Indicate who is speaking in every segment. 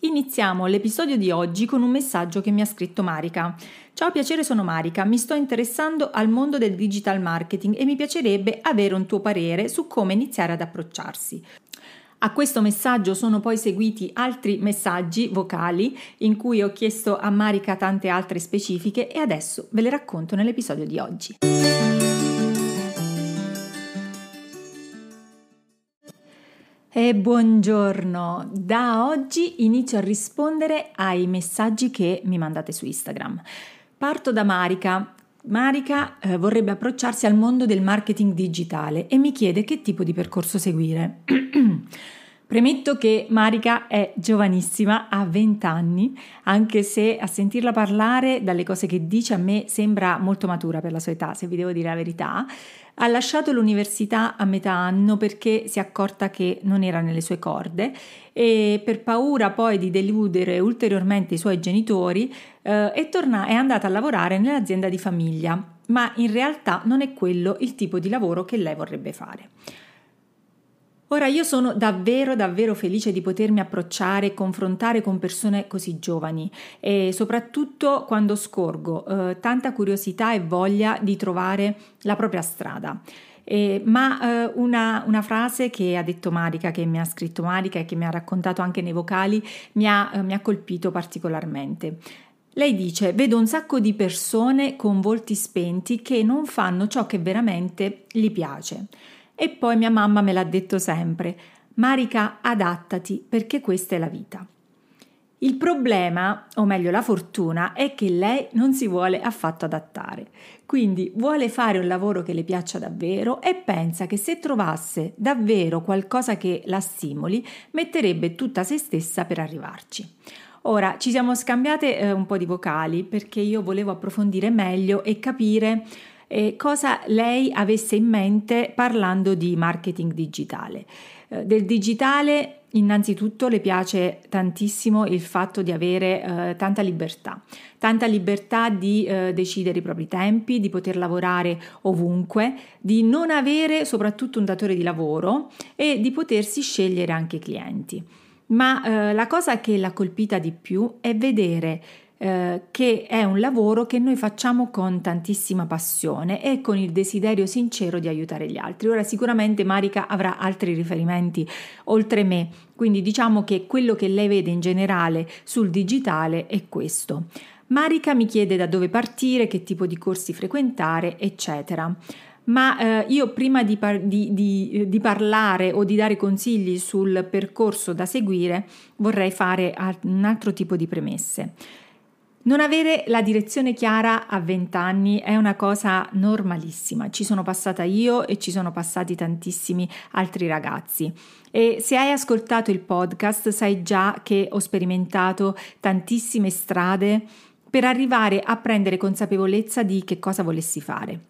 Speaker 1: Iniziamo l'episodio di oggi con un messaggio che mi ha scritto Marica. Ciao piacere, sono Marica, mi sto interessando al mondo del digital marketing e mi piacerebbe avere un tuo parere su come iniziare ad approcciarsi. A questo messaggio sono poi seguiti altri messaggi vocali in cui ho chiesto a Marica tante altre specifiche e adesso ve le racconto nell'episodio di oggi. E buongiorno! Da oggi inizio a rispondere ai messaggi che mi mandate su Instagram. Parto da Marica. Marica eh, vorrebbe approcciarsi al mondo del marketing digitale e mi chiede che tipo di percorso seguire. Premetto che Marica è giovanissima, ha 20 anni, anche se a sentirla parlare dalle cose che dice a me sembra molto matura per la sua età, se vi devo dire la verità. Ha lasciato l'università a metà anno perché si è accorta che non era nelle sue corde e per paura poi di deludere ulteriormente i suoi genitori eh, è, torna- è andata a lavorare nell'azienda di famiglia, ma in realtà non è quello il tipo di lavoro che lei vorrebbe fare. Ora io sono davvero davvero felice di potermi approcciare e confrontare con persone così giovani e soprattutto quando scorgo eh, tanta curiosità e voglia di trovare la propria strada. Eh, ma eh, una, una, frase che ha detto Marica, che mi ha scritto Marica e che mi ha raccontato anche nei vocali, mi ha, eh, mi ha colpito particolarmente. Lei dice: Vedo un sacco di persone con volti spenti che non fanno ciò che veramente gli piace. E poi mia mamma me l'ha detto sempre, Marica, adattati perché questa è la vita. Il problema, o meglio la fortuna, è che lei non si vuole affatto adattare, quindi vuole fare un lavoro che le piaccia davvero e pensa che se trovasse davvero qualcosa che la stimoli, metterebbe tutta se stessa per arrivarci. Ora ci siamo scambiate eh, un po' di vocali perché io volevo approfondire meglio e capire eh, cosa lei avesse in mente parlando di marketing digitale. Eh, del digitale Innanzitutto le piace tantissimo il fatto di avere eh, tanta libertà, tanta libertà di eh, decidere i propri tempi, di poter lavorare ovunque, di non avere soprattutto un datore di lavoro e di potersi scegliere anche clienti. Ma eh, la cosa che l'ha colpita di più è vedere eh, che è un lavoro che noi facciamo con tantissima passione e con il desiderio sincero di aiutare gli altri. Ora sicuramente Marica avrà altri riferimenti oltre me, quindi diciamo che quello che lei vede in generale sul digitale è questo. Marica mi chiede da dove partire, che tipo di corsi frequentare, eccetera ma eh, io prima di, par- di, di, di, parlare o di dare consigli sul percorso da seguire vorrei fare un altro tipo di premesse. Non avere la direzione chiara a 20 anni è una cosa normalissima, ci sono passata io e ci sono passati tantissimi altri ragazzi. E se hai ascoltato il podcast sai già che ho sperimentato tantissime strade per arrivare a prendere consapevolezza di che cosa volessi fare.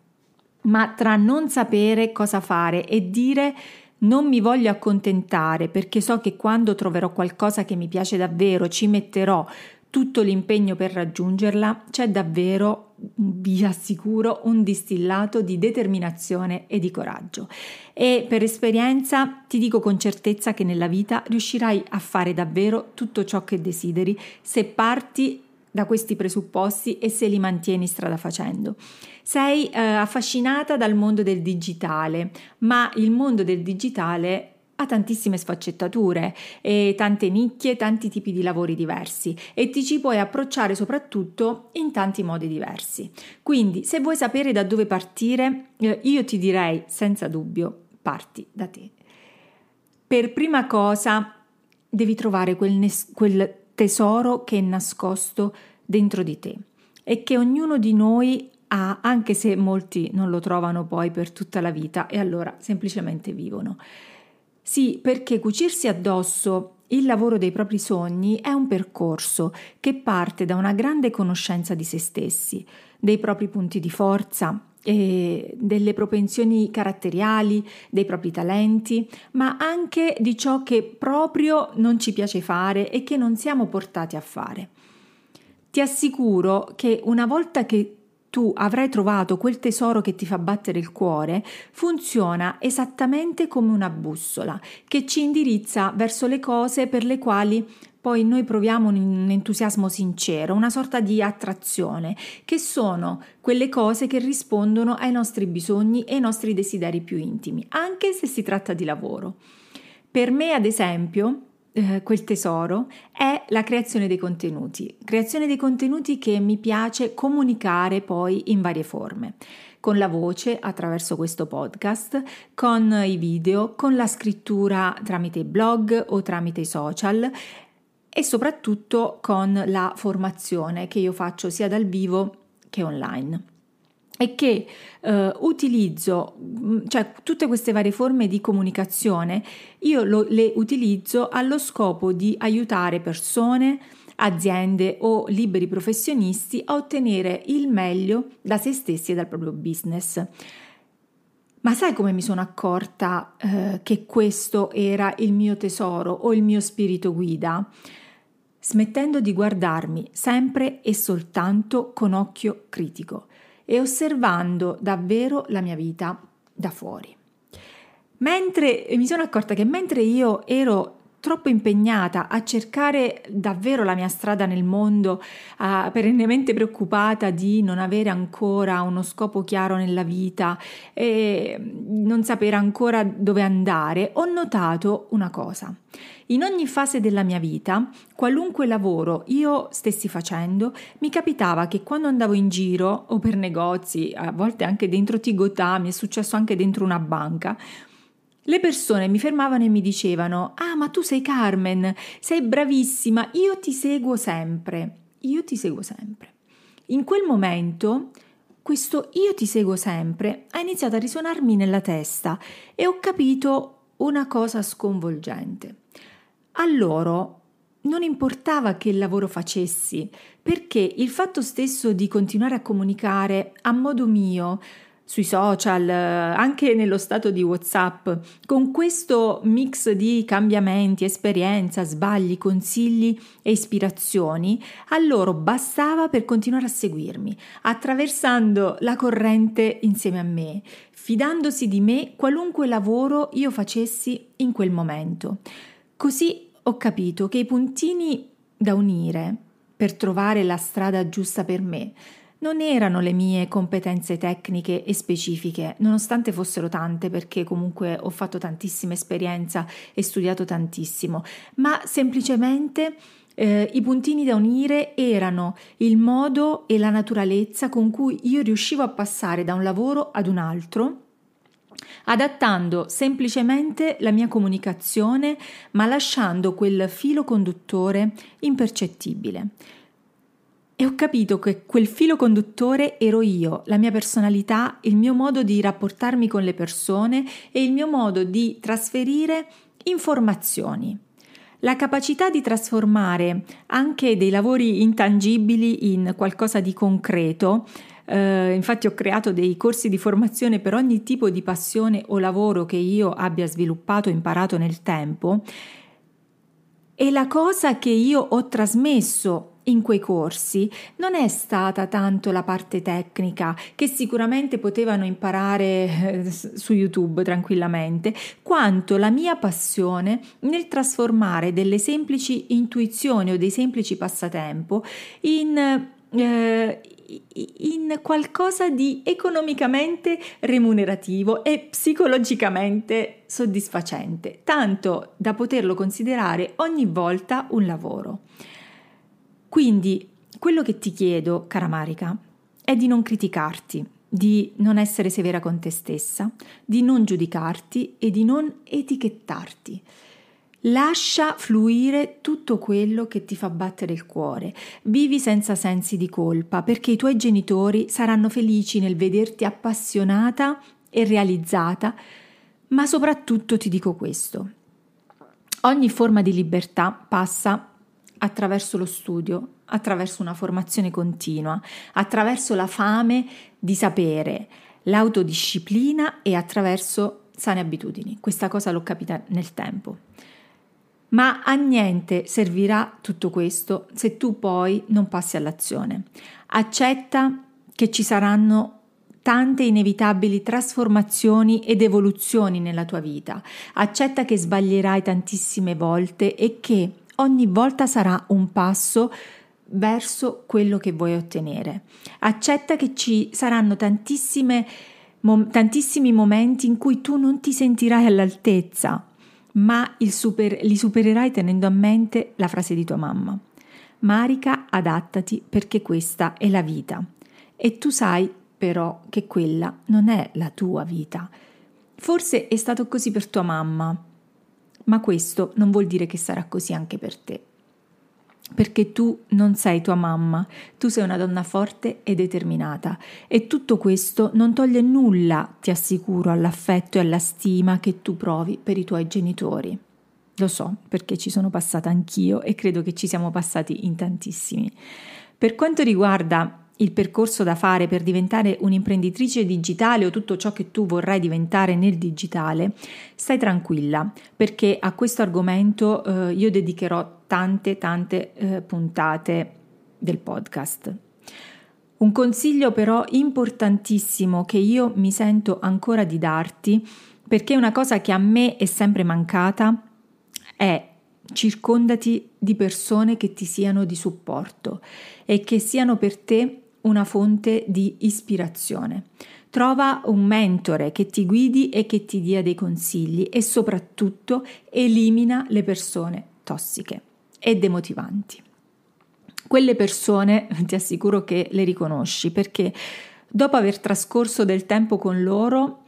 Speaker 1: Ma tra non sapere cosa fare e dire non mi voglio accontentare perché so che quando troverò qualcosa che mi piace davvero ci metterò tutto l'impegno per raggiungerla, c'è davvero, vi assicuro, un distillato di determinazione e di coraggio. E per esperienza ti dico con certezza che nella vita riuscirai a fare davvero tutto ciò che desideri se parti da questi presupposti e se li mantieni strada facendo. Sei eh, affascinata dal mondo del digitale, ma il mondo del digitale ha tantissime sfaccettature tante nicchie, tanti tipi di lavori diversi e ti ci puoi approcciare soprattutto in tanti modi diversi. Quindi, se vuoi sapere da dove partire, eh, io ti direi senza dubbio, parti da te. Per prima cosa devi trovare quel, nes- quel tesoro che è nascosto dentro di te e che ognuno di noi ha, anche se molti non lo trovano poi per tutta la vita e allora semplicemente vivono. Sì, perché cucirsi addosso il lavoro dei propri sogni è un percorso che parte da una grande conoscenza di se stessi, dei propri punti di forza, delle propensioni caratteriali, dei propri talenti, ma anche di ciò che proprio non ci piace fare e che non siamo portati a fare. Ti assicuro che una volta che tu avrai trovato quel tesoro che ti fa battere il cuore, funziona esattamente come una bussola che ci indirizza verso le cose per le quali poi noi proviamo un entusiasmo sincero, una sorta di attrazione, che sono quelle cose che rispondono ai nostri bisogni e ai nostri desideri più intimi, anche se si tratta di lavoro. Per me, ad esempio, eh, quel tesoro è la creazione dei contenuti, creazione dei contenuti che mi piace comunicare poi in varie forme. Con la voce attraverso questo podcast, con i video, con la scrittura tramite blog o tramite i social e soprattutto con la formazione che io faccio sia dal vivo che online e che eh, utilizzo, mm, cioè tutte queste varie forme di comunicazione, io lo, le utilizzo allo scopo di aiutare persone, aziende o liberi professionisti a ottenere il meglio da se stessi e dal proprio business. Ma sai come mi sono accorta eh, che questo era il mio tesoro o il mio spirito guida? Smettendo di guardarmi sempre e soltanto con occhio critico e osservando davvero la mia vita da fuori. Mentre mi sono accorta che mentre io ero troppo impegnata a cercare davvero la mia strada nel mondo, uh, perennemente preoccupata di non avere ancora uno scopo chiaro nella vita e non sapere ancora dove andare, ho notato una cosa. In ogni fase della mia vita, qualunque lavoro io stessi facendo, mi capitava che quando andavo in giro o per negozi, a volte anche dentro Tigotà, mi è successo anche dentro una banca, le persone mi fermavano e mi dicevano: Ah, ma tu sei Carmen, sei bravissima, io ti seguo sempre. Io ti seguo sempre. In quel momento, questo io ti seguo sempre ha iniziato a risuonarmi nella testa e ho capito una cosa sconvolgente. A loro non importava che lavoro facessi, perché il fatto stesso di continuare a comunicare a modo mio, sui social, anche nello stato di WhatsApp, con questo mix di cambiamenti, esperienza, sbagli, consigli e ispirazioni, a loro bastava per continuare a seguirmi, attraversando la corrente insieme a me, fidandosi di me qualunque lavoro io facessi in quel momento. Così ho capito che i puntini da unire per trovare la strada giusta per me non erano le mie competenze tecniche e specifiche, nonostante fossero tante perché comunque ho fatto tantissima esperienza e studiato tantissimo, ma semplicemente eh, i puntini da unire erano il modo e la naturalezza con cui io riuscivo a passare da un lavoro ad un altro adattando semplicemente la mia comunicazione ma lasciando quel filo conduttore impercettibile. E ho capito che quel filo conduttore ero io, la mia personalità, il mio modo di rapportarmi con le persone e il mio modo di trasferire informazioni. La capacità di trasformare anche dei lavori intangibili in qualcosa di concreto, eh, infatti ho creato dei corsi di formazione per ogni tipo di passione o lavoro che io abbia sviluppato imparato nel tempo, e la cosa che io ho trasmesso in quei corsi non è stata tanto la parte tecnica, che sicuramente potevano imparare eh, su YouTube tranquillamente, quanto la mia passione nel trasformare delle semplici intuizioni o dei semplici passatempo in, eh, in qualcosa di economicamente remunerativo e psicologicamente soddisfacente, tanto da poterlo considerare ogni volta un lavoro. Quindi quello che ti chiedo, cara Marica, è di non criticarti, di non essere severa con te stessa, di non giudicarti e di non etichettarti. Lascia fluire tutto quello che ti fa battere il cuore. Vivi senza sensi di colpa, perché i tuoi genitori saranno felici nel vederti appassionata e realizzata, ma soprattutto ti dico questo. Ogni forma di libertà passa attraverso lo studio, attraverso una formazione continua, attraverso la fame di sapere, l'autodisciplina e attraverso sane abitudini. Questa cosa l'ho capita nel tempo. Ma a niente servirà tutto questo se tu poi non passi all'azione. Accetta che ci saranno tante inevitabili trasformazioni ed evoluzioni nella tua vita. Accetta che sbaglierai tantissime volte e che ogni volta sarà un passo verso quello che vuoi ottenere. Accetta che ci saranno tantissime, mom- tantissimi momenti in cui tu non ti sentirai all'altezza, ma super- li supererai tenendo a mente la frase di tua mamma. Marica, adattati perché questa è la vita. E tu sai però che quella non è la tua vita. Forse è stato così per tua mamma, ma questo non vuol dire che sarà così anche per te. Perché tu non sei tua mamma, tu sei una donna forte e determinata e tutto questo non toglie nulla, ti assicuro, all'affetto e alla stima che tu provi per i tuoi genitori. Lo so perché ci sono passata anch'io e credo che ci siamo passati in tantissimi. Per quanto riguarda il percorso da fare per diventare un'imprenditrice digitale o tutto ciò che tu vorrai diventare nel digitale, stai tranquilla perché a questo argomento eh, io dedicherò tante tante eh, puntate del podcast. Un consiglio però importantissimo che io mi sento ancora di darti, perché una cosa che a me è sempre mancata, è circondati di persone che ti siano di supporto e che siano per te una fonte di ispirazione. Trova un mentore che ti guidi e che ti dia dei consigli e soprattutto elimina le persone tossiche e demotivanti. Quelle persone ti assicuro che le riconosci perché dopo aver trascorso del tempo con loro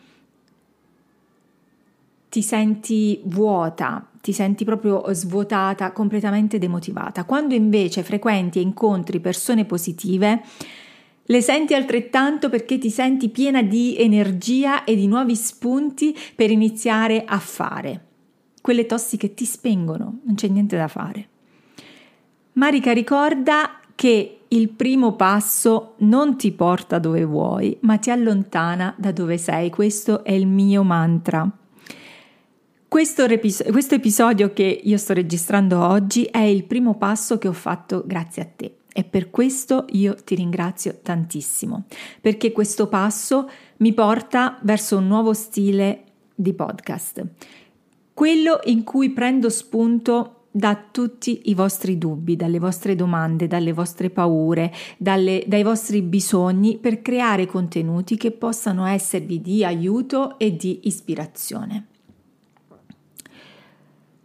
Speaker 1: ti senti vuota, ti senti proprio svuotata, completamente demotivata. Quando invece frequenti e incontri persone positive, le senti altrettanto perché ti senti piena di energia e di nuovi spunti per iniziare a fare. Quelle tossiche ti spengono, non c'è niente da fare. Marica ricorda che il primo passo non ti porta dove vuoi, ma ti allontana da dove sei. Questo è il mio mantra. Questo, repis- questo episodio che io sto registrando oggi è il primo passo che ho fatto grazie a te. E per questo io ti ringrazio tantissimo, perché questo passo mi porta verso un nuovo stile di podcast, quello in cui prendo spunto da tutti i vostri dubbi, dalle vostre domande, dalle vostre paure, dalle, dai vostri bisogni per creare contenuti che possano esservi di aiuto e di ispirazione.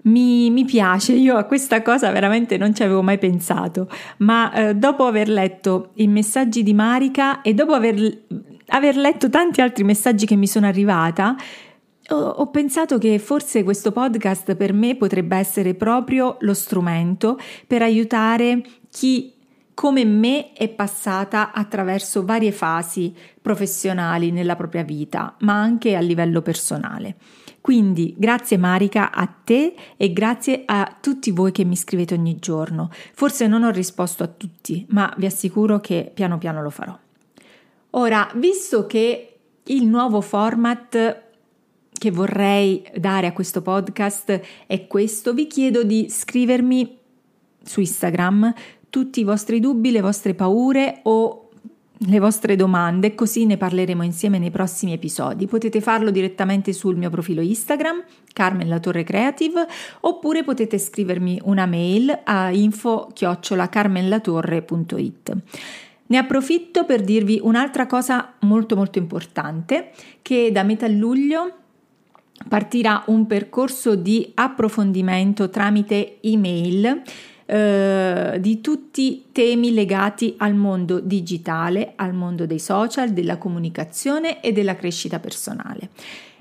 Speaker 1: Mi, mi, piace, io a questa cosa veramente non ci avevo mai pensato, ma eh, dopo aver letto i messaggi di Marica e dopo aver, aver letto tanti altri messaggi che mi sono arrivata, ho, ho pensato che forse questo podcast per me potrebbe essere proprio lo strumento per aiutare chi come me è passata attraverso varie fasi professionali nella propria vita, ma anche a livello personale. Quindi grazie Marica a te e grazie a tutti voi che mi scrivete ogni giorno. Forse non ho risposto a tutti, ma vi assicuro che piano piano lo farò. Ora, visto che il nuovo format che vorrei dare a questo podcast è questo, vi chiedo di scrivermi su Instagram tutti i vostri dubbi, le vostre paure o le vostre domande, così ne parleremo insieme nei prossimi episodi. Potete farlo direttamente sul mio profilo Instagram, Carmen La Torre Creative, oppure potete scrivermi una mail a info-carmenlatorre.it. Ne approfitto per dirvi un'altra cosa molto molto importante, che da metà luglio partirà un percorso di approfondimento tramite email eh, di tutti i temi legati al mondo digitale, al mondo dei social, della comunicazione e della crescita personale.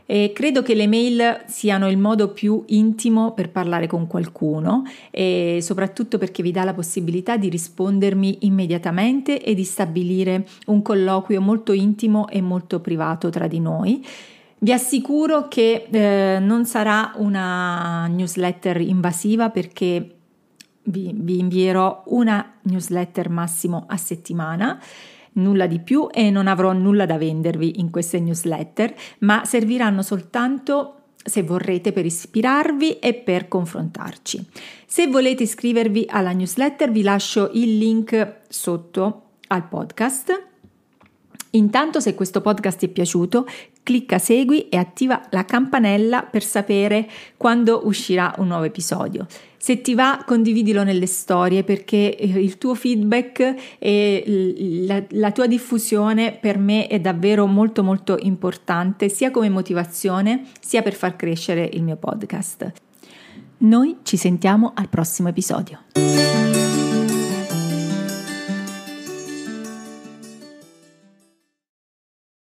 Speaker 1: E credo che le mail siano il modo più intimo per parlare con qualcuno e soprattutto perché vi dà la possibilità di rispondermi immediatamente e di stabilire un colloquio molto intimo e molto privato tra di noi. Vi assicuro che eh, non sarà una newsletter invasiva perché vi, vi invierò una newsletter massimo a settimana nulla di più e non avrò nulla da vendervi in queste newsletter, ma serviranno soltanto se vorrete per ispirarvi e per confrontarci. Se volete iscrivervi alla newsletter vi lascio il link sotto al podcast Intanto se questo podcast ti è piaciuto, clicca segui e attiva la campanella per sapere quando uscirà un nuovo episodio. Se ti va, condividilo nelle storie perché eh, il tuo feedback e la, la tua diffusione per me è davvero molto molto importante, sia come motivazione, sia per far crescere il mio podcast. Noi ci sentiamo al prossimo episodio.